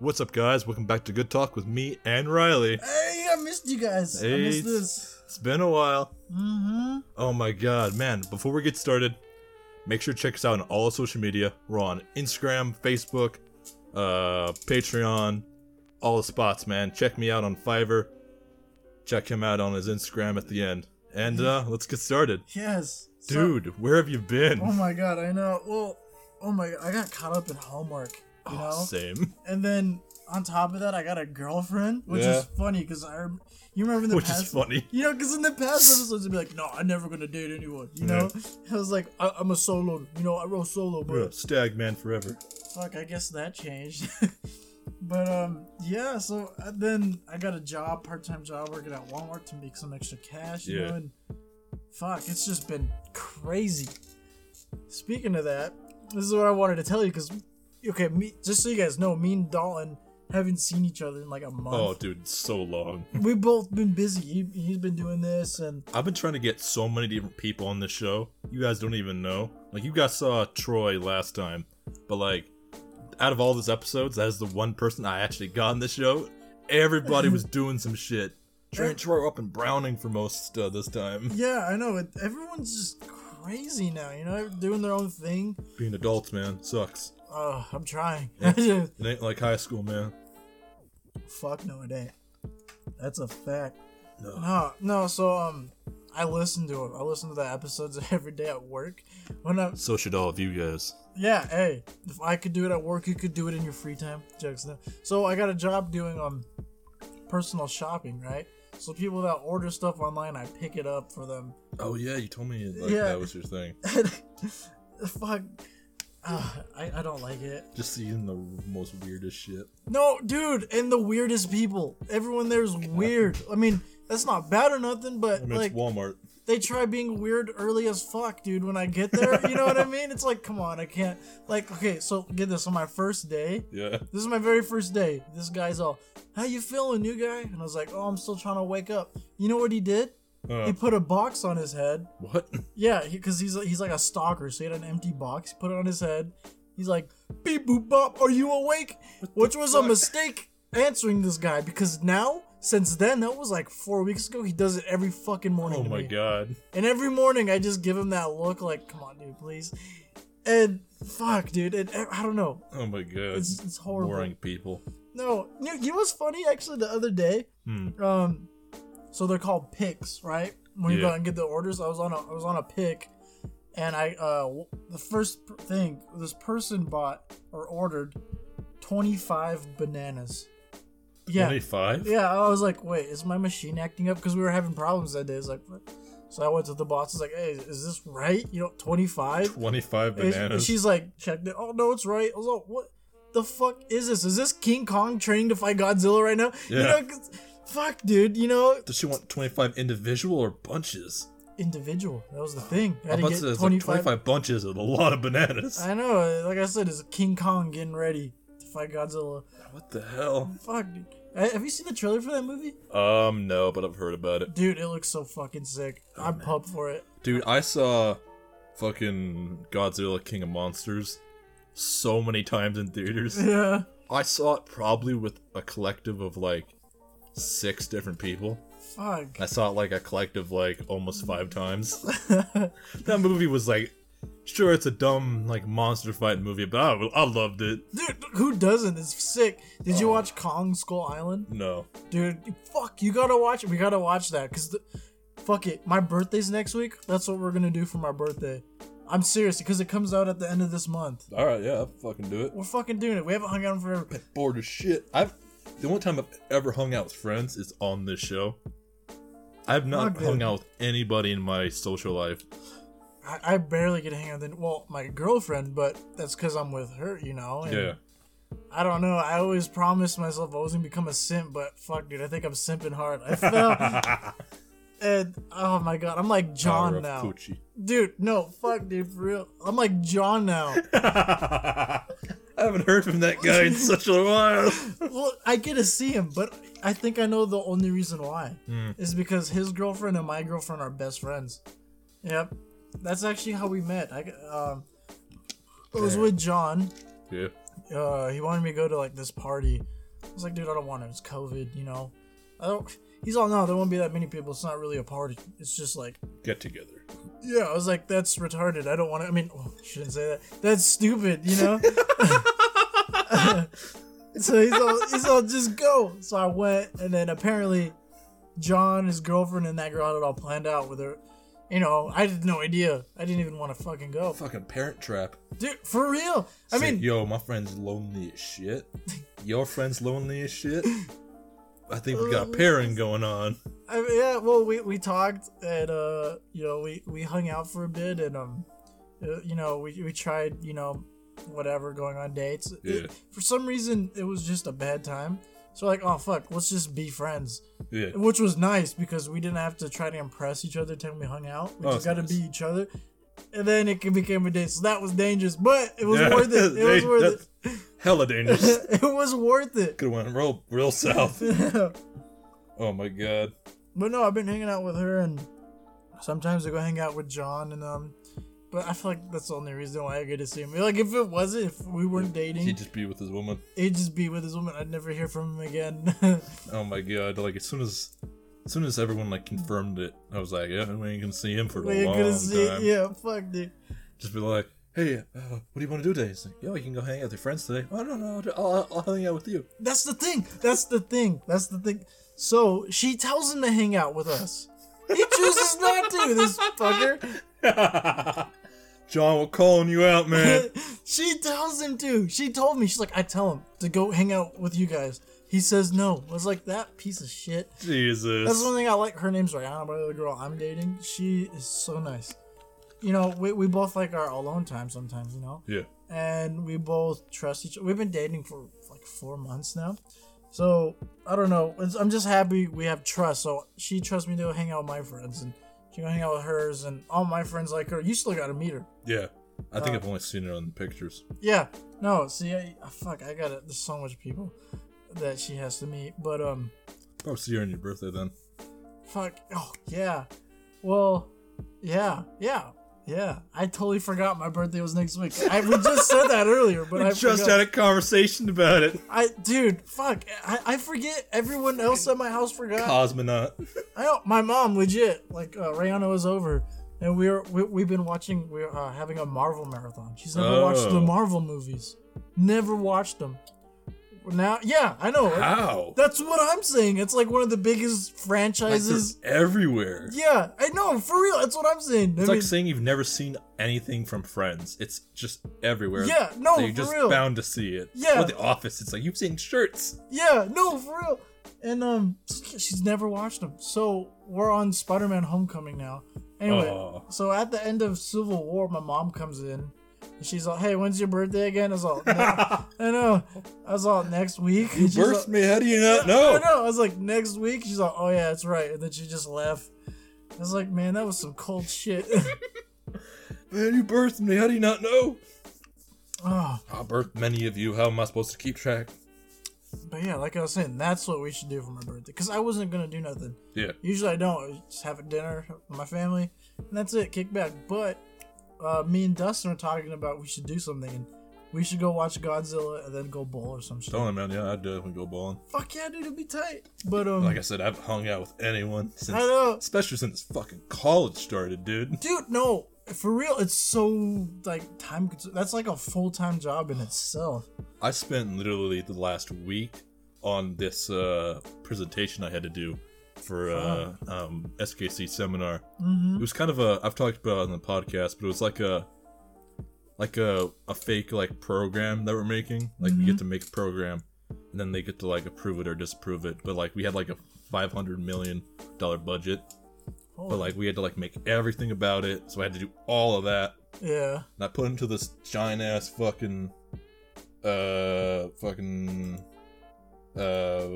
What's up, guys? Welcome back to Good Talk with me and Riley. Hey, I missed you guys. I missed it's- this. It's been a while. Mm-hmm. Oh my god, man. Before we get started, make sure to check us out on all social media. We're on Instagram, Facebook, uh, Patreon, all the spots, man. Check me out on Fiverr. Check him out on his Instagram at the end. And uh, let's get started. Yes. So- Dude, where have you been? oh my god, I know. Well, oh my god, I got caught up in homework. You know? Oh, same. And then on top of that, I got a girlfriend, which Yeah. is funny because I, rem- you remember in the Which past, is funny. You know, because in the past episodes, I'd be like, "No, I'm never gonna date anyone." You know, I was like, I- "I'm a solo." You know, I roll solo, but Yeah, Stag man forever. fuck, I guess that changed. but um, yeah. So uh, then I got a job, part-time job, working at Walmart to make some extra cash. You Yeah. know, and fuck, it's just been crazy. Speaking of that, this is what I wanted to tell you because, okay, me just so you guys know, me and Dalton haven't seen each other in like a month. Oh, dude, so long. We've both been busy. He, he's been doing this, and I've been trying to get so many different people on this show. You guys don't even know. Like, you guys saw Troy last time, but like, out of all these episodes, that is the one person I actually got on the show. Everybody was doing some shit. Trey and Troy were up in Browning for most uh, this time. yeah, I know. Everyone's just crazy now. You know, doing their own thing. Being adults, man, sucks. Oh, I'm trying. It ain't like high school, man. Fuck no, it ain't. That's a fact. No. No, no. So um, I listen to it. I listen to the episodes every day at work. When I So should all of you guys. yeah, hey, if I could do it at work, you could do it in your free time. No. So I got a job doing um personal shopping, right? So people that order stuff online, I pick it up for them. Oh yeah, you told me like Yeah. that was your thing. Fuck. Uh, I, I don't like it. Just seeing the most weirdest shit. No, dude, and the weirdest people. Everyone there's weird. I mean, that's not bad or nothing, but I mean, like it's Walmart. they try being weird early as fuck, dude. When I get there, you know what I mean? It's like, come on, I can't. Like, okay, so get this on my first day. Yeah. This is my very first day. This guy's all, "How you feeling, new guy?" And I was like, "Oh, I'm still trying to wake up." You know what he did? Uh, He put a box on his head. what? Yeah, because he's he's like a stalker, so he had an empty box. He put it on his head. He's like, "Beep boop bop, are you awake?" Which was a mistake answering this guy because now, since then, that was like four weeks ago. He does it every fucking morning. Oh to my me. god. And every morning, I just give him that look, like, "Come on, dude, please." And fuck, dude, and I don't know. Oh my god. It's it's horrible. Boring people. No, you, you know what's funny? Actually, the other day, Hmm. um, so they're called picks, right? When you Yeah. go and get the orders, I was on a I was on a pick, and I uh the first thing this person bought or ordered twenty five bananas. Yeah, 25? yeah. I was like, wait, is my machine acting up? Because we were having problems that day. It's like, what? so I went to the boss. I was like, hey, is this right? You know, twenty five. 25 And bananas. she's like, checked it. Oh no, it's right. I was like, what the fuck is this? Is this King Kong training to fight Godzilla right now? You Yeah. know, 'cause- fuck, dude. You know, Does she want 25 individual or bunches? individual. That was the thing. I to about to get 25. like 25 bunches of a lot of bananas. I know. Like I said, it's King Kong getting ready to fight Godzilla. What the hell? Fuck, dude. Have you seen the trailer for that movie? Um, no, but I've heard about it. Dude, it looks so fucking sick. Oh, I'm pumped for it. Dude, I saw fucking Godzilla King of Monsters so many times in theaters. Yeah. I saw it probably with a collective of like six different people. Fuck. I saw it like a collective like almost five times. that movie was like, sure, it's a dumb like monster fight movie, but I, I loved it. Dude, who doesn't? It's sick. Did you oh. watch Kong Skull Island? No, Dude, fuck, you gotta watch it. We gotta watch that because, fuck it, my birthday's next week. That's what we're gonna do for my birthday. I'm serious because it comes out at the end of this month. all right, yeah, I'll fucking do it. We're fucking doing it. We haven't hung out in forever. Bored as shit. I've the only time I've ever hung out with friends is on this show. I've not Fuck, hung out with anybody in my social life. I, I barely get to hang out with, well, my girlfriend, but that's because I'm with her, you know. and Yeah. I don't know. I always promised myself I was gonna become a simp, but fuck, dude, I think I'm simping hard. I fell, and oh my god, I'm like Power John of now, Coochie. dude. No, fuck, dude, for real. I'm like John now. I haven't heard from that guy in such a while. well, I get to see him, but I think I know the only reason why Hmm. is because his girlfriend and my girlfriend are best friends. Yep, that's actually how we met. I um, I was with John, Yeah. uh, he wanted me to go to like this party. I was like, dude, I don't want it. It's COVID, you know. I don't. He's all no, there won't be that many people. It's not really a party. It's just like, Get together. Yeah. I was like, that's retarded. I don't want to. I mean, oh, I shouldn't say that. That's stupid, you know. so he's all, he's all, just go. So I went, and then apparently, John, his girlfriend, and that girl had it all planned out with her. You know, I had no idea. I didn't even want to fucking go, Fucking parent trap. dude. For real. I Say, mean, yo, my friend's lonely as shit. Your friend's lonely as shit. I think we got a pairing going on. I mean, yeah, well, we, we talked and uh, you know, we, we hung out for a bit and um, uh, you know, we, we tried, you know, whatever, going on dates. It- Yeah. for some reason, it was just a bad time. So like, oh fuck, let's just be friends, Yeah. which was nice because we didn't have to try to impress each other time we hung out. We Oh, just got to nice. be each other, and then it became a date. So that was dangerous, but it was Yeah. worth it. It was worth that's Hella dangerous. it. it was worth it. Could have went real, real south. Oh my god. But no, I've been hanging out with her, and sometimes I go hang out with John, and um. But I feel like that's the only reason why I get to see him. Like if it wasn't, if we weren't dating, He'd just be with his woman. he'd just be with his woman. I'd never hear from him again. Oh my god. Like as soon as, as soon as everyone like confirmed it, I was like, yeah, we ain't gonna see him for a we ain't long gonna see. time. Yeah, fuck, dude. Just be like, hey, uh, what do you want to do today? He's like, yo, you can go hang out with your friends today. Oh no, no, I'll, I'll, I'll hang out with you. That's the thing. That's the thing. That's the thing. So she tells him to hang out with us. He chooses not to. This fucker. John, we're calling you out, man. she tells him to. She told me. She's like, I tell him to go hang out with you guys. He says no. I was like, that piece of shit. Jesus. That's one thing I like. Her name's Rihanna, by the girl I'm dating. She is so nice. You know, we, we both like our alone time sometimes, you know? Yeah. And we both trust each other. We've been dating for like four months now. So, I don't know. It's, I'm just happy we have trust. So, she trusts me to go hang out with my friends, and she go hang out with hers, and all my friends like her. You still gotta meet her. Yeah. I think Uh, I've only seen her on the pictures. Yeah. No, see, I, I- fuck, I got it. There's so much people that she has to meet. But, um, Probably see her on your birthday then. Fuck. Oh, yeah. Well, yeah, yeah, yeah. I totally forgot my birthday was next week. I we just said that earlier, but We I just forgot. had a conversation about it. I, dude, fuck. I, I forget. Everyone else at my house forgot. Cosmonaut. I know my mom legit. Like uh, Rihanna was over, and we are we, we've been watching. We're uh, having a Marvel marathon. She's never watched the Oh. Marvel movies. Never watched them. Now, yeah, I know. How? That's what I'm saying. It's like one of the biggest franchises. they're everywhere. Yeah, I know for real. That's what I'm saying. I It's mean, like saying you've never seen anything from Friends. It's just everywhere. Yeah, no, So you're for just real. bound to see it. Yeah. Or The Office. It's like you've seen shirts. yeah, no, for real. And um, she's never watched them. So we're on Spider-Man: Homecoming now. Anyway, Oh. so at the end of Civil War, my mom comes in. And she's like, "Hey, when's your birthday again?" I was all, "Ne- "I know." I was all, "Next week." You birthed me. How do you not I know? know. I was like, "Next week." She's like, "Oh yeah, that's right." And then she just left. I was like, "Man, that was some cold shit." Man, you birthed me. How do you not know? oh, I birthed many of you. How am I supposed to keep track? but yeah, like I was saying, that's what we should do for my birthday. Cause I wasn't gonna do nothing. Yeah. Usually I don't. I just have a dinner with my family, and that's it. Kick back. But uh, me and Dustin are talking about we should do something, and we should go watch Godzilla and then go bowl or some shit. Tell him, man. Yeah, I'd definitely go bowling. Fuck yeah, dude, it'd be tight. But um, Like I said, I've hung out with anyone since, I know. especially since fucking college started, dude. dude, no, for real, it's so like time. That's like a full time job in itself. I spent literally the last week on this uh, presentation I had to do for uh, um, SKC seminar. Mm-hmm. It was kind of a I've talked about it on the podcast, but it was like a like a a fake like program that we're making. Like you get to make a program, and then they get to like approve it or disapprove it. But like we had like a five hundred million dollar budget, but like we had to like make everything about it. So I had to do all of that. yeah, And I put into this giant ass fucking uh fucking uh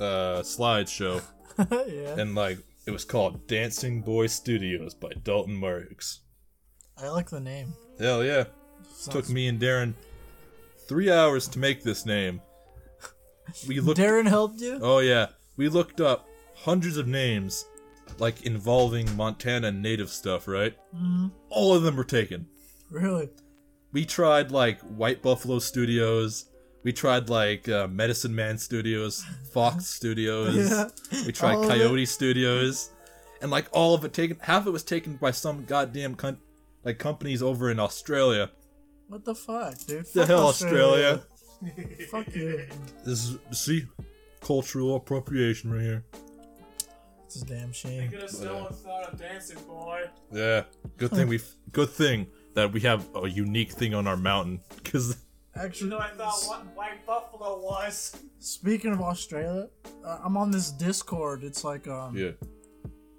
uh slideshow yeah. and like it was called Dancing Boy Studios by Dalton Marks. I like the name. Hell yeah. Sounds- Took me and Darren three hours to make this name. We looked Darren helped you. Oh yeah. We looked up hundreds of names like involving Montana native stuff, right? Mm-hmm. All of them were taken. Really? we tried like White Buffalo Studios. We tried like uh, Medicine Man Studios, Fox Studios. Yeah. We tried All. Coyote Studios, and like all of it taken. Half of it was taken by some goddamn con- like companies over in Australia. What the fuck, dude? The hell, Australia? Fuck you. This is see, cultural appropriation right here. It's a damn shame. Could have stolen thought of dancing boy. Yeah, good thing we. Good thing that we have a unique thing on our mountain because You Actually, know, I thought what White Buffalo was. speaking of Australia, uh, I'm on this Discord. It's like um, yeah,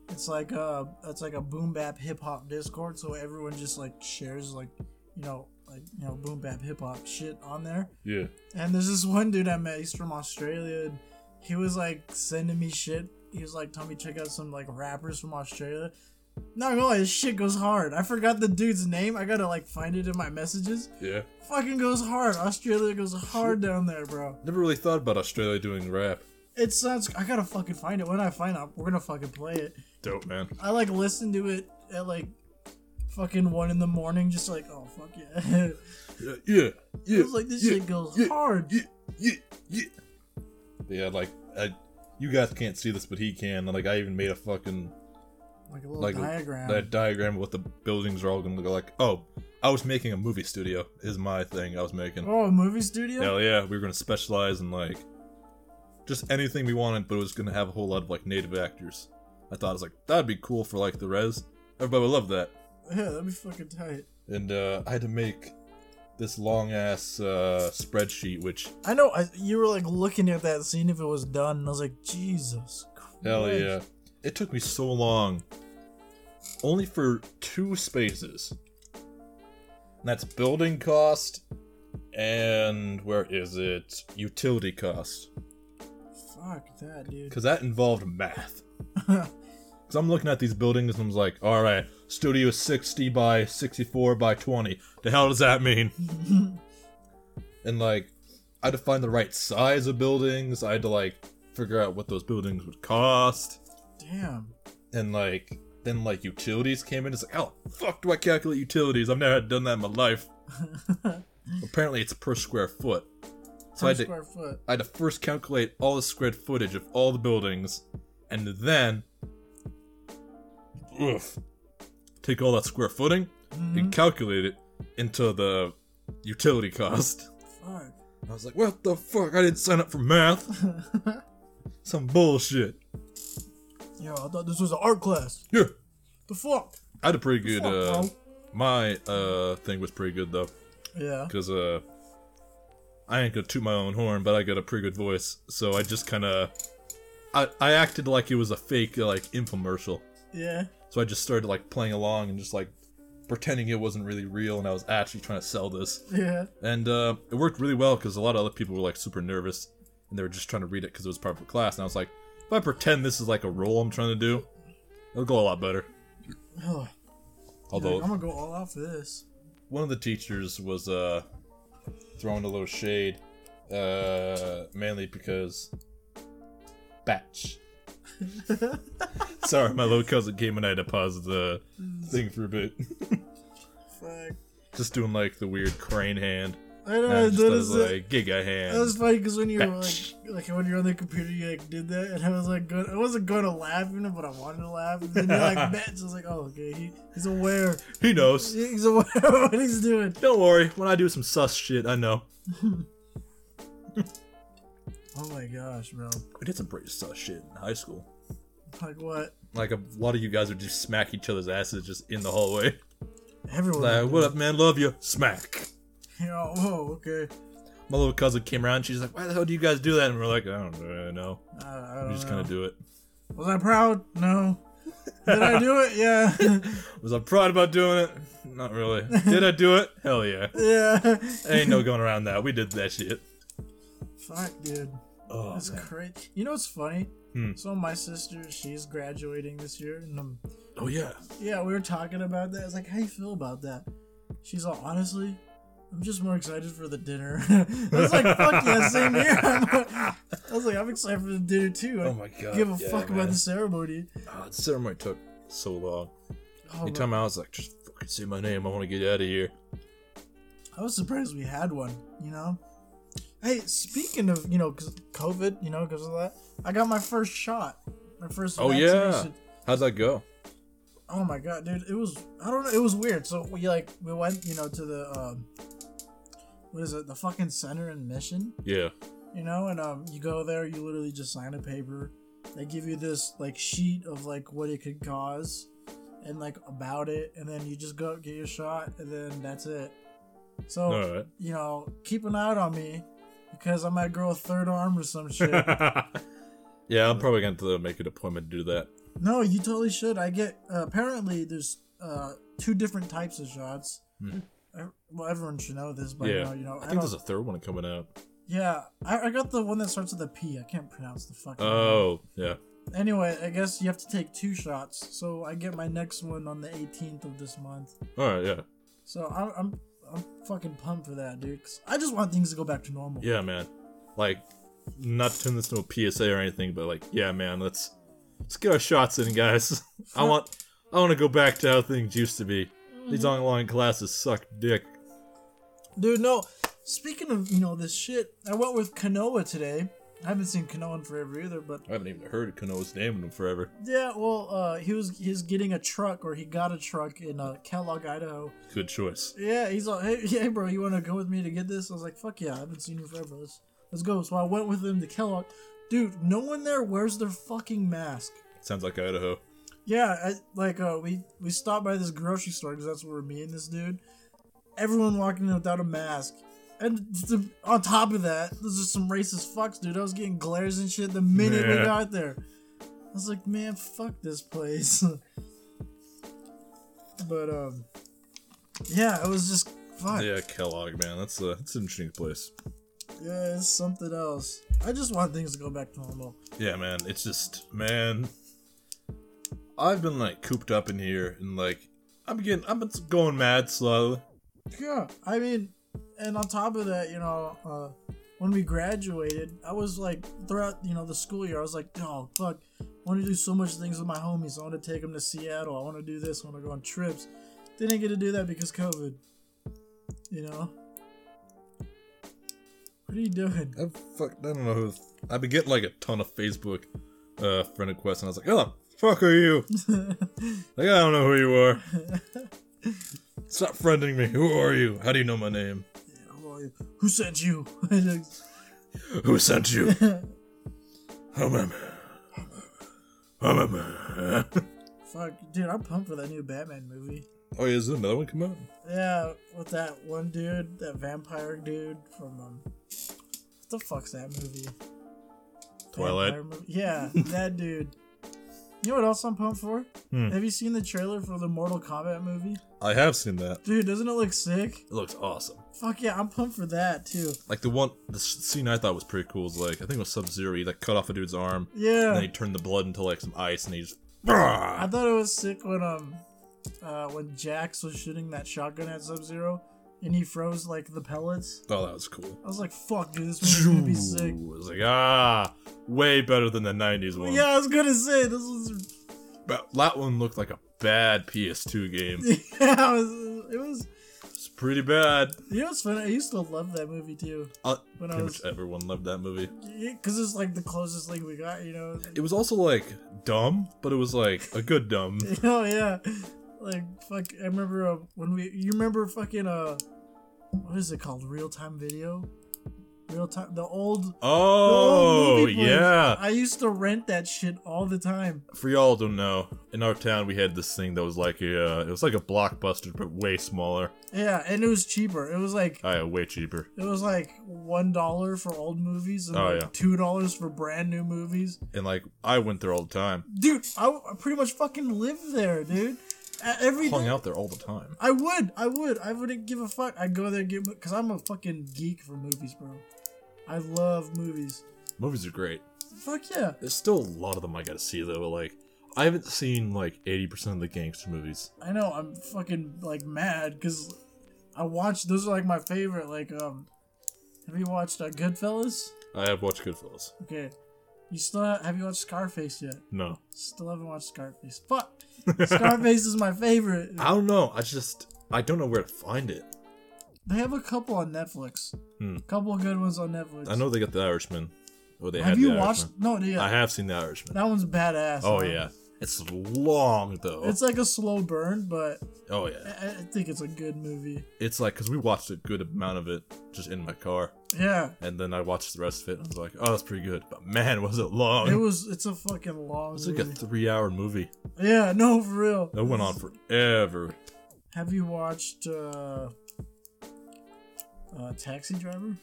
it's like uh, it's like a boom bap hip hop Discord. So everyone just like shares like, you know, like you know, boom bap hip hop shit on there. yeah. And there's this one dude I met. He's from Australia. And he was like sending me shit. He was like telling me check out some like rappers from Australia. Not gonna lie, this shit goes hard. I forgot the dude's name. I gotta like find it in my messages. Yeah. Fucking goes hard. Australia goes hard down there, bro. Never really thought about Australia doing rap. It sounds. I gotta fucking find it. When I find it, we're gonna fucking play it. Dope, man. I like listen to it at like fucking one in the morning, just like oh fuck yeah. Yeah, yeah, yeah. it was like this yeah, shit goes yeah, hard. Yeah, yeah, yeah. Yeah, like, I, you guys can't see this, but he can. Like, I even made a fucking Like a little like diagram. that diagram of what the buildings are all gonna look like. Oh, I was making a movie studio. Is my thing. I was making. oh, a movie studio. Hell yeah, we were gonna specialize in like just anything we wanted, but it was gonna have a whole lot of like native actors. I thought it was like that'd be cool for like the res. Everybody would love that. Yeah, that'd be fucking tight. And uh, I had to make this long ass uh, spreadsheet, which I know. I, you were like looking at that scene if it was done, and I was like, Jesus. Christ. hell yeah, it took me so long, only for two spaces. And that's building cost and where is it? Utility cost. Fuck that, dude. Because that involved math. Because I'm looking at these buildings and I'm like, alright, studio 60 by 64 by 20. The hell does that mean? and like, I had to find the right size of buildings. I had to like figure out what those buildings would cost. Damn. And like, then like utilities came in. It's like, oh fuck do I calculate utilities? I've never done that in my life. Apparently, it's per square foot. So I Per had, to, foot. I had to first calculate all the square footage of all the buildings, and then oof, take all that square footing and mm-hmm. calculate it into the utility cost. Fuck. I was like, what the fuck? I didn't sign up for math. Some bullshit. Yo, I thought this was an art class. Yeah. The fuck? I had a pretty good, Fuck, uh, bro. my, uh, thing was pretty good though. Yeah. Cause, uh, I ain't gonna toot my own horn, but I got a pretty good voice. So I just kinda, I, I acted like it was a fake, like, infomercial. Yeah. So I just started like playing along and just like pretending it wasn't really real and I was actually trying to sell this. Yeah. And uh, it worked really well because a lot of other people were like super nervous and they were just trying to read it because it was part of a class. And I was like, if I pretend this is like a role I'm trying to do, it'll go a lot better. Oh, Although I'm gonna go all out for this. one of the teachers was uh, throwing a little shade, uh, mainly because batch. Sorry, my little cousin came and I had to pause the thing for a bit. Fuck. just doing like the weird crane hand. I know. I noticed does like giga hand. That was funny because when you were like, like when you're on the computer, you like did that, and I was like, good. I wasn't going to laugh it, but I wanted to laugh. And then you're like, Betts. I was like, oh, okay, he, he's aware. he knows. He's aware of what he's doing. Don't worry, when I do some sus shit, I know. Oh my gosh, bro. We did some pretty sus shit in high school. Like what? Like a lot of you guys would just smack each other's asses just in the hallway. Everyone. Like, what up, man? Love you. Smack. You know, oh, okay. My little cousin came around. She's like, "Why the hell do you guys do that?" And we're like, "I don't really know. I, I don't We just kind of do it." Was I proud? No. Did I do it? Yeah. Was I proud about doing it? Not really. Did I do it? Hell yeah. yeah. Ain't no going around that. We did that shit. Fuck, dude. Oh, That's crazy. You know what's funny? Hmm. So my sister, she's graduating this year, and um, oh yeah. yeah, we were talking about that. I was like, "How you feel about that?" She's like, "Honestly, I'm just more excited for the dinner." I was like, "Fuck yeah, same here." I was like, "I'm excited for the dinner too." I Oh my god. give a yeah, fuck man. about the ceremony. Oh, the ceremony took so long. Oh, Anytime I was like, just fucking say my name, I want to get out of here. I was surprised we had one. You know. Hey, speaking of you know, COVID, you know, because of that, I got my first shot. My first. Oh yeah. How'd that go? Oh my god, dude! It was I don't know. It was weird. So we like we went, you know, to the um, what is it? The fucking center in Mission, Yeah. you know, and um, you go there, you literally just sign a paper. They give you this like sheet of like what it could cause, and like about it, and then you just go get your shot, and then that's it. So right. you know, keep an eye on me because I might grow a third arm or some shit. yeah, I'm probably going to make an appointment to do that. No, you totally should. I get uh, apparently there's uh, two different types of shots. Mhm. Well, everyone should know this by Yeah. now. You know, I I think there's a third one coming out. yeah, I, I got the one that starts with a P. I can't pronounce the fucking. Oh, yeah. Anyway, I guess you have to take two shots. So I get my next one on the 18th of this month. All right, yeah. So I'm I'm, I'm fucking pumped for that, dude. 'cause I just want things to go back to normal. Yeah, man. Like, not to turn this into a PSA or anything, but like, yeah, man, let's let's get our shots in, guys. I want I want to go back to how things used to be. These online classes suck dick. Dude, no. Speaking of you know this shit, I went with Kanoa today. I haven't seen Kanoa in forever either, but I haven't even heard of Kanoa's name in forever. Yeah, well, uh, he was he's getting a truck, or he got a truck in uh, Kellogg, Idaho. Good choice. Yeah, he's like, hey, hey, bro, you want to go with me to get this? I was like, fuck yeah, I haven't seen you forever. Let's let's go. So I went with him to Kellogg. Dude, no one there wears their fucking mask. Sounds like Idaho. Yeah, I, like uh, we we stopped by this grocery store because that's where we're meeting this dude. Everyone walking in without a mask. And to, on top of that, there's just some racist fucks, dude. I was getting glares and shit the minute we got there. I was like, man, fuck this place. but um, yeah, it was just fuck. Yeah. Yeah, Kellogg, man. That's a that's an interesting place. Yeah, it's something else. I just want things to go back to normal. Yeah, man. It's just, man. I've been like cooped up in here and like I'm getting I'm going mad slowly. Yeah, I mean, and on top of that, you know, uh, when we graduated, I was like, throughout, you know, the school year, I was like, oh, fuck, I want to do so much things with my homies. I want to take them to Seattle. I want to do this. I want to go on trips. Didn't get to do that because COVID. You know? What are you doing? I fuck I don't know who I've been getting like a ton of Facebook uh friend requests and I was like, oh fuck are you? like I don't know who you are. Stop friending me. Who are you? How do you know my name? Who are you? Who sent you? Who sent you? Oh my man. Oh my man. fuck, dude, I'm pumped for that new Batman movie. Oh yeah, is there another one come out? Yeah, with that one dude, that vampire dude from um, what the fuck's that movie? Twilight? Movie? Yeah, that dude. You know what else I'm pumped for? Hmm. Have you seen the trailer for the Mortal Kombat movie? I have seen that. Dude, doesn't it look sick? It looks awesome. Fuck yeah, I'm pumped for that too. Like the one, the scene I thought was pretty cool was like I think it was Sub Zero. He like cut off a dude's arm, and Yeah, then he turned the blood into like some ice, and he just. I thought it was sick when um, uh, when Jax was shooting that shotgun at Sub Zero, and he froze like the pellets. Oh, that was cool. I was like, fuck, dude, this movie's gonna be sick. I was like, ah, way better than the '90s one. Yeah, I was gonna say this was but that one looked like a bad PS2 game. yeah, it was. It was. It's pretty bad. You know what's funny? I used to love that movie too. Uh, When I pretty was- much everyone loved that movie. Because it's like the closest thing we got, you know. It was also like dumb, but it was like a good dumb. Oh yeah, like fuck. I remember uh, when we. You remember fucking uh, what is it called? Real time video. Real time. The old. the Oh old movie yeah. I used to rent that shit all the time. For y'all don't know, in our town we had this thing that was like a, uh, it was like a blockbuster but way smaller. Yeah, and it was cheaper. It was like Oh yeah, way cheaper. it was like one dollar for old movies and Oh, like yeah. two dollars for brand new movies. And like I went there all the time, Dude, I, I pretty much fucking live there, dude. Every hung day- out there all the time. I would, I would, I wouldn't give a fuck. I'd go there and get because I'm a fucking geek for movies, bro. I love movies. Movies are great. Fuck yeah. There's still a lot of them I gotta see though. But like I haven't seen like 80% of the gangster movies. I know. I'm fucking like mad because I watched. Those are like my favorite. Like, um, have you watched uh, Goodfellas? I have watched Goodfellas. Okay. You still have, have you watched Scarface yet? No, Still haven't watched Scarface. Fuck. Scarface is my favorite. I don't know. I just I don't know where to find it. They have a couple on Netflix. Hmm. Couple good ones on Netflix. I know they got The Irishman. Or they Have you The watched? No, yeah. I have seen The Irishman. That one's badass. Oh man. yeah, it's long though. It's like a slow burn, but oh yeah, I think it's a good movie. it's like because we watched a good amount of it just in my car, Yeah, and then I watched the rest of it. and I was like, oh, that's pretty good. But man, was it long? it was. It's a fucking long. Movie. It's like a three-hour movie. yeah, no, for real. That went on forever. Have you watched uh, uh, Taxi Driver?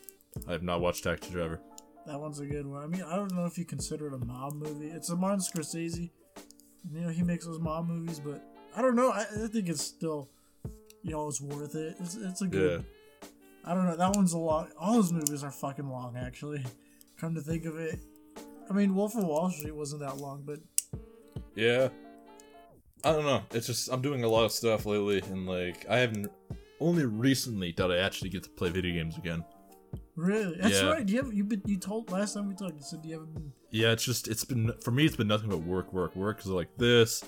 I have not watched Taxi Driver. That one's a good one. I mean, I don't know if you consider it a mob movie. It's a Martin Scorsese. You know, he makes those mob movies, but I don't know. I, I think it's still, you know, it's worth it. It's, it's a Yeah, good. I don't know. That one's a lot. All those movies are fucking long, actually. Come to think of it. I mean, Wolf of Wall Street wasn't that long, but yeah. I don't know. It's just I'm doing a lot of stuff lately, and like I haven't. Only recently did I actually get to play video games again. really, that's Yeah. right. You have you been you told last time we talked. You said you haven't been. Yeah, it's just it's been for me. It's been nothing but work, work, work. Because like this,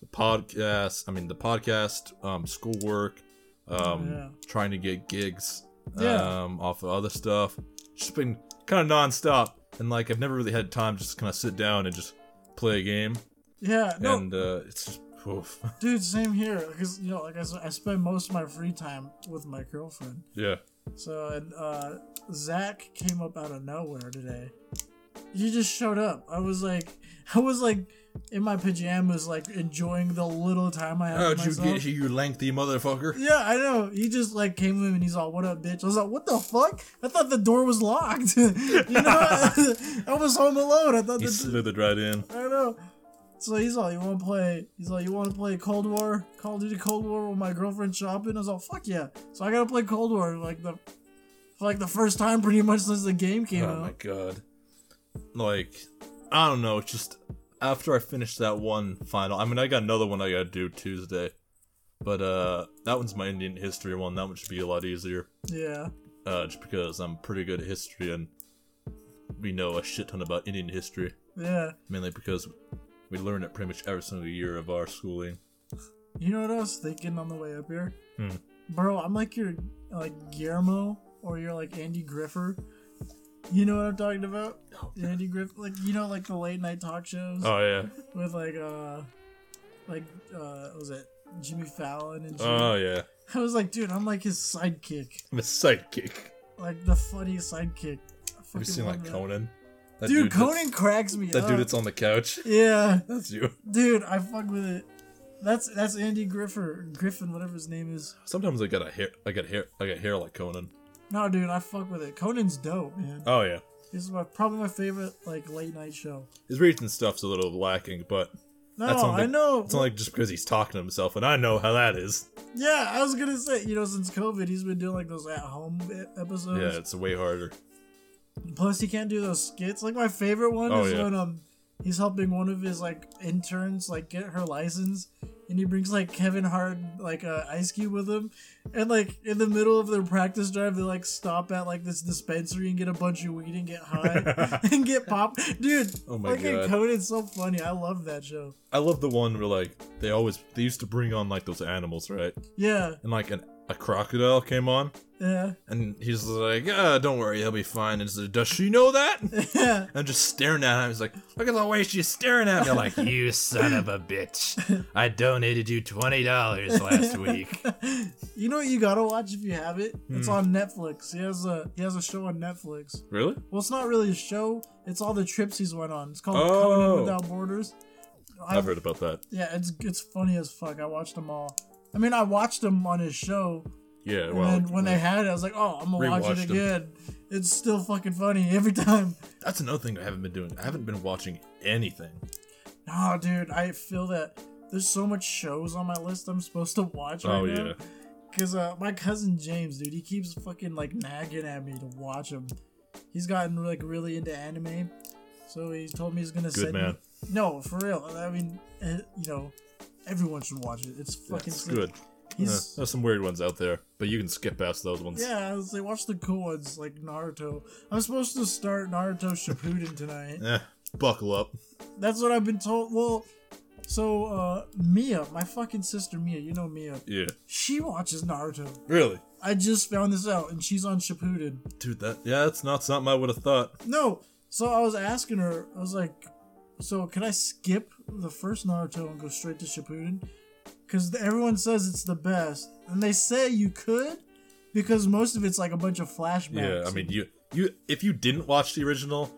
the podcast. I mean, the podcast, um, schoolwork, um, Yeah. trying to get gigs, Yeah. um, off of other stuff. Just been kind of nonstop, and like I've never really had time to just kind of sit down and just play a game. Yeah, no, And uh, it's just oof. dude, same here. Because you know, like I said, I spend most of my free time with my girlfriend. yeah. So and uh, Zach came up out of nowhere today. He just showed up. I was like, I was like in my pajamas, like enjoying the little time I had. How'd you myself. get here, you lengthy motherfucker? Yeah, I know. He just like came in and he's all, "What up, bitch?" I was like, "What the fuck?" I thought the door was locked. you know, I was home alone. I thought He the slithered right in. I know. So he's all, "You want to play?" He's like, "You want to play Cold War? Call of Duty Cold War with my girlfriend shopping?" I was all, "Fuck yeah!" So I gotta play Cold War like the for like the first time pretty much since the game came out. Oh my god. Like, I don't know, just after I finish that one final I mean I got another one I gotta do Tuesday. But uh that one's my Indian history one, that one should be a lot easier. Yeah. Uh just because I'm pretty good at history and we know a shit ton about Indian history. Yeah. Mainly because we learn it pretty much every single year of our schooling. You know what I was thinking on the way up here? Hmm. Bro, I'm like your like Guillermo or you're like Andy Griffer. You know what I'm talking about? Andy Griffith, like you know like the late night talk shows Oh yeah. with like uh like uh what was it Jimmy Fallon and Jimmy. Oh yeah. I was like, dude, I'm like his sidekick. I'm a sidekick. Like the funniest sidekick. Have you seen like that. Conan? That Dude, that's- Conan cracks me That up. dude that's on the couch. Yeah, That's you. dude, I fuck with it. That's that's Andy Griffer, Griffin, whatever his name is. Sometimes I got a hair I got hair I got hair like Conan. No, dude, I fuck with it. Conan's dope, man. Oh yeah. This is my probably my favorite like late night show. His recent stuff's a little lacking, but No, That's something- I know. it's not like just because he's talking to himself, and I know how that is. yeah, I was gonna say, you know, since COVID, he's been doing like those at home episodes. Yeah, it's way harder. Plus, he can't do those skits. Like my favorite one Oh, is yeah. when um he's helping one of his like interns like get her license, and he brings like Kevin Hart like a ice cube with him, and like in the middle of their practice drive, they like stop at like this dispensary and get a bunch of weed and get high and get pop. Dude, Oh my fucking God. Conan's so funny. I love that show. I love the one where like they always they used to bring on like those animals, right? Yeah, And like an, a crocodile came on, yeah, and he's like, "Ah, don't worry, he'll be fine." And he's like, does she know that? yeah. And just staring at him. He's like, "Look at the way she's staring at me." I'm like, "You son of a bitch! I donated you twenty dollars last week." You know what you gotta watch if you have it? It's Hmm. on Netflix. He has a he has a show on Netflix. Really? Well, it's not really a show. It's all the trips he's went on. It's called Oh. Conan Without Borders. I, I've heard about that. yeah, it's it's funny as fuck. I watched them all. I mean, I watched him on his show, Yeah. and Well, then when they had it, I was like, oh, I'm gonna watch it again. It's still fucking funny every time. that's another thing I haven't been doing. I haven't been watching anything. Oh, dude, I feel that there's so much shows on my list I'm supposed to watch right Oh now. yeah. Cause uh, my cousin James, dude, he keeps fucking like nagging at me to watch him. He's gotten like really into anime, so he told me he's gonna Good send man. me. No, for real. I mean, eh, you know, everyone should watch it. It's fucking sick. good. Yeah, He's there's some weird ones out there, but you can skip past those ones. yeah. I was watch the cool ones like Naruto. I'm supposed to start Naruto Shippuden tonight. Eh, buckle up. That's what I've been told. Well, so uh Mia, my fucking sister Mia, you know Mia. Yeah. She watches Naruto. Really? I just found this out, and she's on Shippuden. Dude, that yeah, that's not something I would have thought. No, so I was asking her. I was like, "So can I skip the first Naruto and go straight to Shippuden?" Because everyone says it's the best, and they say you could, because most of it's like a bunch of flashbacks. Yeah, I mean, you you if you didn't watch the original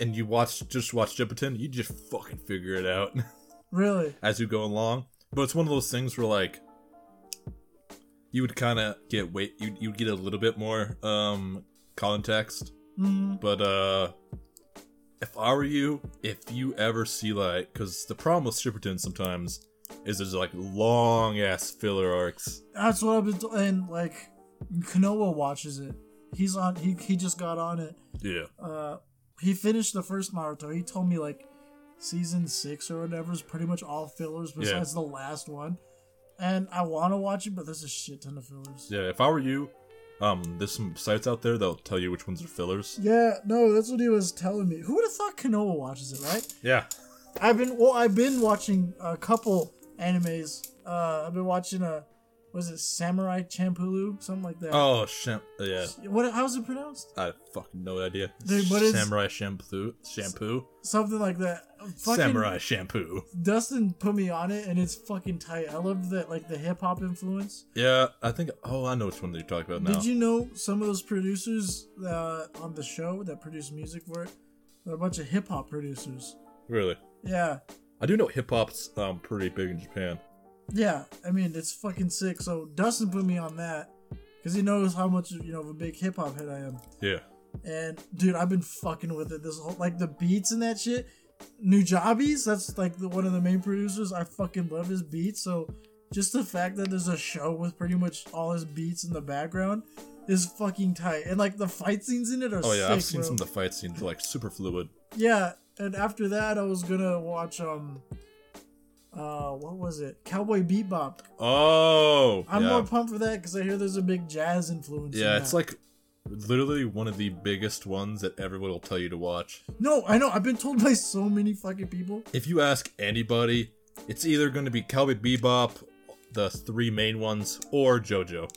and you watched just watch Shippuden, you just fucking figure it out really, as you go along. But it's one of those things where like you would kind of get wait you you'd get a little bit more um context. Mhm. But uh if I were you, if you ever see like cuz the problem with Shippuden sometimes is there's like long ass filler arcs. that's what I've been. T- and like, Kanoa watches it. He's on. He he just got on it. Yeah. uh he finished the first Naruto. He told me like season six or whatever is pretty much all fillers besides the last one. And I want to watch it, but there's a shit ton of fillers. Yeah, if I were you, um there's some sites out there that'll tell you which ones are fillers. Yeah, no, that's what he was telling me. Who would have thought Kanoa watches it, right? Yeah. I've been well, I've been watching a couple animes. Uh, I've been watching a was it Samurai Champloo, something like that. Oh, sham- yeah. What? How's it pronounced? I have fucking no idea. Dude, what is- Samurai shampoo? Shampoo? Something like that. Fucking Samurai shampoo. Dustin put me on it, and it's fucking tight. I love that, like the hip hop influence. Yeah, I think. Oh, I know which one you're talking about now. Did you know some of those producers uh, on the show that produce music for it? They're a bunch of hip hop producers. Really? Yeah, I do know hip hop's um pretty big in Japan. Yeah. I mean, it's fucking sick. So Dustin put me on that because he knows how much you know of a big hip hop head I am. Yeah. And dude, I've been fucking with it. This whole like the beats and that shit. Nujabes, that's like the, one of the main producers. I fucking love his beats. So just the fact that there's a show with pretty much all his beats in the background is fucking tight. And like the fight scenes in it are Oh yeah, sick, I've seen bro. some of the fight scenes like super fluid. Yeah, and after that, I was gonna watch um, uh, what was it? Cowboy Bebop. Oh. I'm yeah. more pumped for that because I hear there's a big jazz influence. in Yeah, it's that. like literally one of the biggest ones that everyone will tell you to watch. no, I know. I've been told by so many fucking people. If you ask anybody, it's either going to be Cowboy Bebop, the three main ones, or JoJo.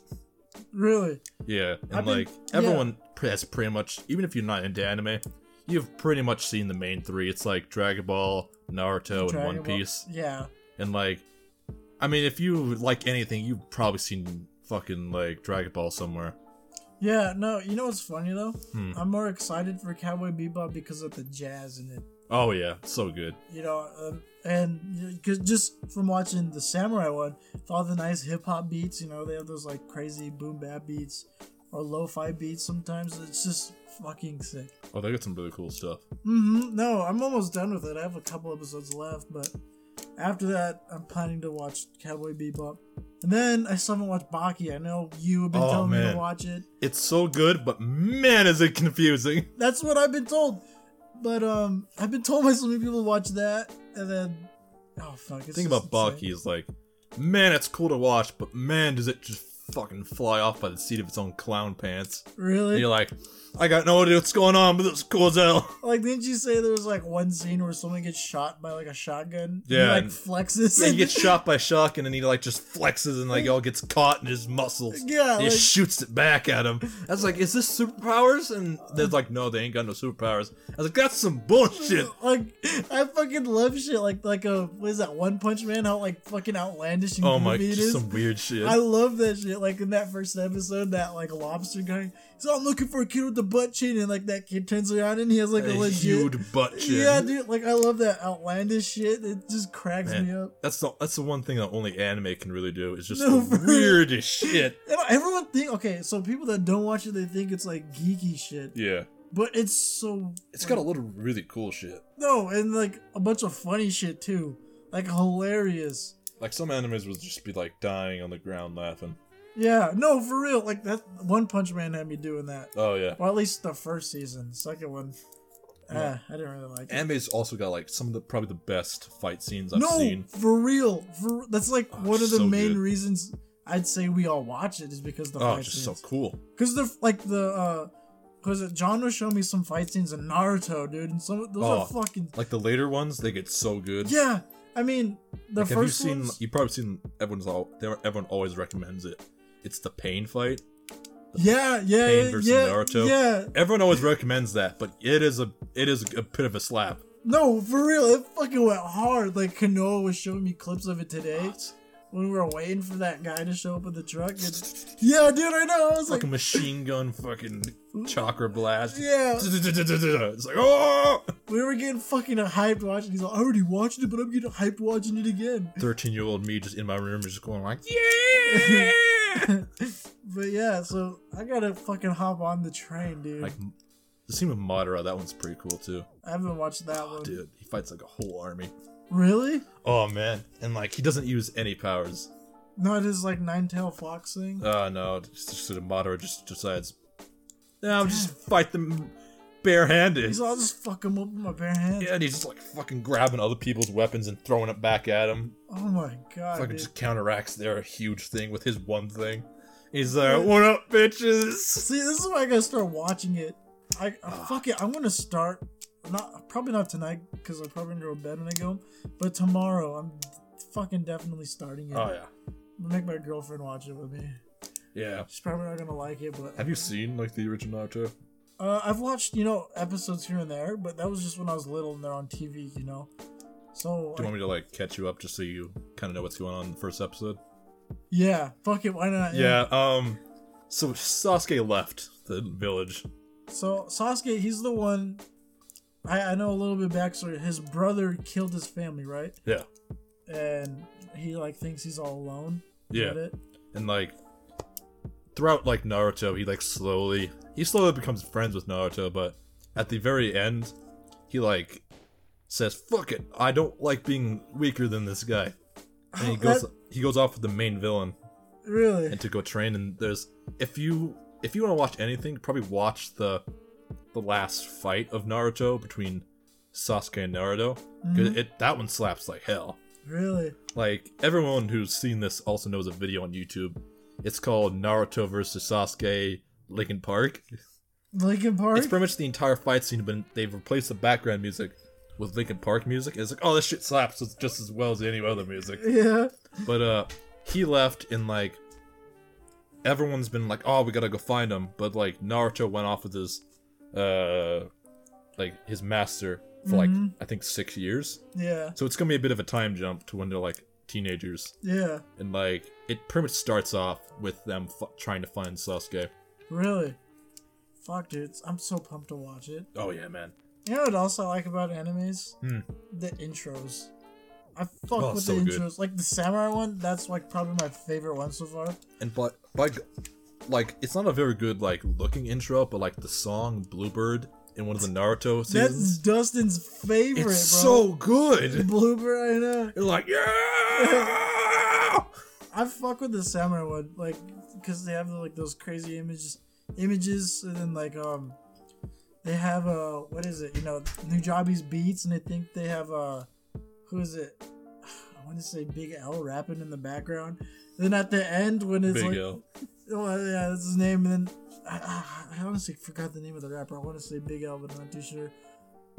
Really, Yeah, and I've been- like yeah. everyone has pretty much, even if you're not into anime, you've pretty much seen the main three. It's like Dragon Ball, Naruto, and Dragon One Ball- Piece. Yeah, And like, I mean, if you like anything, you've probably seen fucking like Dragon Ball somewhere. yeah. No, you know what's funny though? Hmm. I'm more excited for Cowboy Bebop because of the jazz in it. Oh yeah, so good. You know, um, and because just from watching the Samurai one, with all the nice hip hop beats, you know, they have those like crazy boom bap beats or lo-fi beats. Sometimes it's just fucking sick. Oh, they got some really cool stuff. Mm-hmm. No, I'm almost done with it. I have a couple episodes left, but after that, I'm planning to watch Cowboy Bebop. And then I still haven't watched Baki. I know you have been Oh, telling me to watch it. It's so good, but man, is it confusing. That's what I've been told. But um, I've been told by so many people to watch that, and then oh fuck. Thing about insane. Baki is like, man, it's cool to watch, but man, does it just fucking fly off by the seat of its own clown pants. And Really? you're like, I got no idea what's going on, but it's cool as hell. Like, didn't you say there was like one scene where someone gets shot by like a shotgun? Yeah, He, like flexes. Yeah, he gets shot by a shotgun and he like just flexes and like all gets caught in his muscles. Yeah, he like- shoots it back at him. I was like, "Is this superpowers?" And they're like, "No, they ain't got no superpowers." I was like, "That's some bullshit." Like, I fucking love shit like like a what is that One Punch Man? How like fucking outlandish and Oh my, it is. some weird shit. I love that shit. Like in that first episode, that like lobster guy. So I'm looking for a kid with the butt chin, and like that kid turns around and he has like a, a legit. huge butt chin. Yeah, dude. Like I love that outlandish shit. It just cracks Man, me up. That's the that's the one thing that only anime can really do is just No, the weirdest shit. And everyone think okay, so people that don't watch it, they think it's like geeky shit, Yeah, but it's so. it's got a lot of really cool shit. no, and like a bunch of funny shit too, like hilarious. Like some animes would just be like dying on the ground laughing. Yeah, no, for real. Like that One Punch Man had me doing that. Oh yeah. Well, at least the first season. The second one, Yeah. ah, I didn't really like it. Anime's also got like some of the probably the best fight scenes I've no, seen. for real. For that's like Oh, one of the so main good. reasons I'd say we all watch it is because the Oh, fight it's just so scenes. cool. Because the like the uh, because John was showing me some fight scenes in Naruto, dude, and some those Oh. are fucking Like the later ones, they get so good. yeah. I mean, the Like, have you first seen? ones. You probably seen everyone's all. Everyone always recommends it. It's the pain fight. Yeah, yeah, Pain versus yeah, Naruto. yeah. Everyone always recommends that, but it is a it is a bit of a slap. No, for real, it fucking went hard. Like Kanoa was showing me clips of it today when we were waiting for that guy to show up with the truck. And, yeah, dude, I know. I was like, Like a machine gun, fucking chakra blast. yeah. It's like oh. We were getting fucking hyped watching. He's like, I already watched it, but I'm getting hyped watching it again. Thirteen year old me just in my room is just going like yeah. But yeah, so I gotta fucking hop on the train, dude. like the scene with Madara, that one's pretty cool too. I haven't watched that one. Dude, he fights like a whole army. Really? Oh man, and like he doesn't use any powers. No, it is like Nine Tail Fox thing. Uh no, just sort of Madara just decides. Yeah, I'll just fight them barehanded. He's all just fuck him up with my bare hands. Yeah, and he's just like fucking grabbing other people's weapons and throwing it back at him. Oh my god. Fucking dude. just counteracts their huge thing with his one thing. He's like, "What up, bitches?" See, this is why I gotta start watching it. I, I Ah. fuck it. I'm gonna start. Not probably not tonight because I'm probably gonna go to bed when I go. But tomorrow, I'm fucking definitely starting it. Oh yeah, I'm gonna make my girlfriend watch it with me. yeah. She's probably not gonna like it, but Have you seen like the original Naruto? Uh, I've watched, you know, episodes here and there, but that was just when I was little and they're on TV, you know. So Do you want me to like catch you up just so you kind of know what's going on in the first episode? yeah, fuck it, why not? Yeah. Um. So Sasuke left the village. So Sasuke, he's the one. I I know a little bit backstory. His brother killed his family, right? Yeah. And he like thinks he's all alone. Yeah. And like throughout like Naruto, he like slowly he slowly becomes friends with Naruto, but at the very end, he like says, "Fuck it, I don't like being weaker than this guy," and he goes that- he goes off with the main villain Really? and to go train. And there's if you if you want to watch anything, probably watch the the last fight of Naruto between Sasuke and Naruto. 'Cause mm-hmm. It that one slaps like hell. Really? Like everyone who's seen this also knows a video on YouTube. It's called Naruto versus Sasuke Linkin Park. Linkin Park? It's pretty much the entire fight scene, but they've replaced the background music with Linkin Park music. It's like, oh, this shit slaps just as well as any other music. yeah. But uh, he left, and like everyone's been like, oh, we gotta go find him. But like Naruto went off with his uh, like his master for like I think six years. Yeah. So it's gonna be a bit of a time jump to when they're like teenagers Yeah. and like it pretty much starts off with them f- trying to find Sasuke. Really? Fuck, dude. I'm so pumped to watch it. Oh yeah, man. You know what else I like about animes? Hmm. The intros. I fuck Oh, with so the good. intros. Like the samurai one, that's like probably my favorite one so far. And but by g- like it's not a very good like looking intro, but like the song Bluebird in one of the Naruto That's Dustin's favorite, it's bro. so good. Blooper, I know. You're like yeah. I fuck with the samurai one, like, because they have like those crazy images, images, and then like um, they have uh, what is it? You know, Nujabes' beats, and I think they have uh, who is it? I want to say Big L rapping in the background. Then at the end, when it's Big like, L. oh yeah, that's his name, and then I, I, I honestly forgot the name of the rapper. I want to say Big L, but I'm not too sure.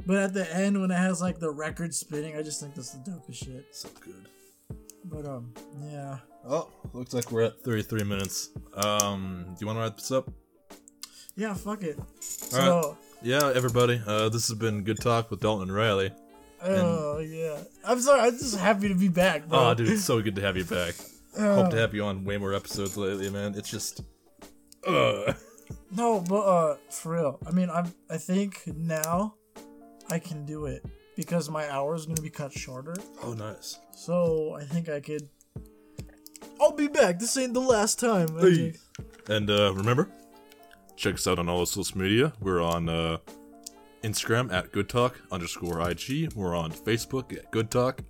But at the end, when it has like the record spinning, I just think that's the dopest shit. So good. But um, yeah. Oh, looks like we're at 33 minutes. Um, do you want to wrap this up? Yeah, fuck it. All So, Yeah, everybody. Uh, this has been good talk with Dalton and Riley. oh yeah. I'm sorry. I'm just happy to be back, bro. Oh, dude, it's so good to have you back. Uh, Hope to have you on way more episodes lately, man. It's just, uh, no, but uh, for real. I mean, I'm. I think now I can do it because my hour is gonna be cut shorter. oh, nice. So I think I could. I'll be back. This ain't the last time. Hey. And uh, remember, check us out on all the social media. We're on uh, Instagram at Good Talk underscore IG. We're on Facebook at Good Talk,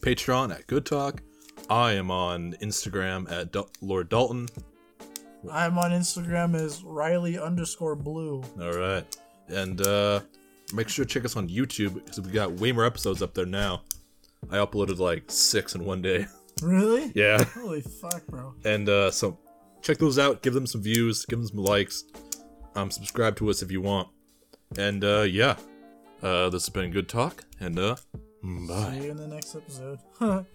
Patreon at Good Talk. I am on Instagram at Dal- Lord Dalton. I'm on Instagram as Riley underscore Blue. All right, and uh, make sure to check us on YouTube because we got way more episodes up there now. I uploaded like six in one day. Really? Yeah. Holy fuck, bro. And uh, so check those out. Give them some views. Give them some likes. Um, subscribe to us if you want. And uh, yeah, uh, this has been good talk. And uh, bye. See you in the next episode.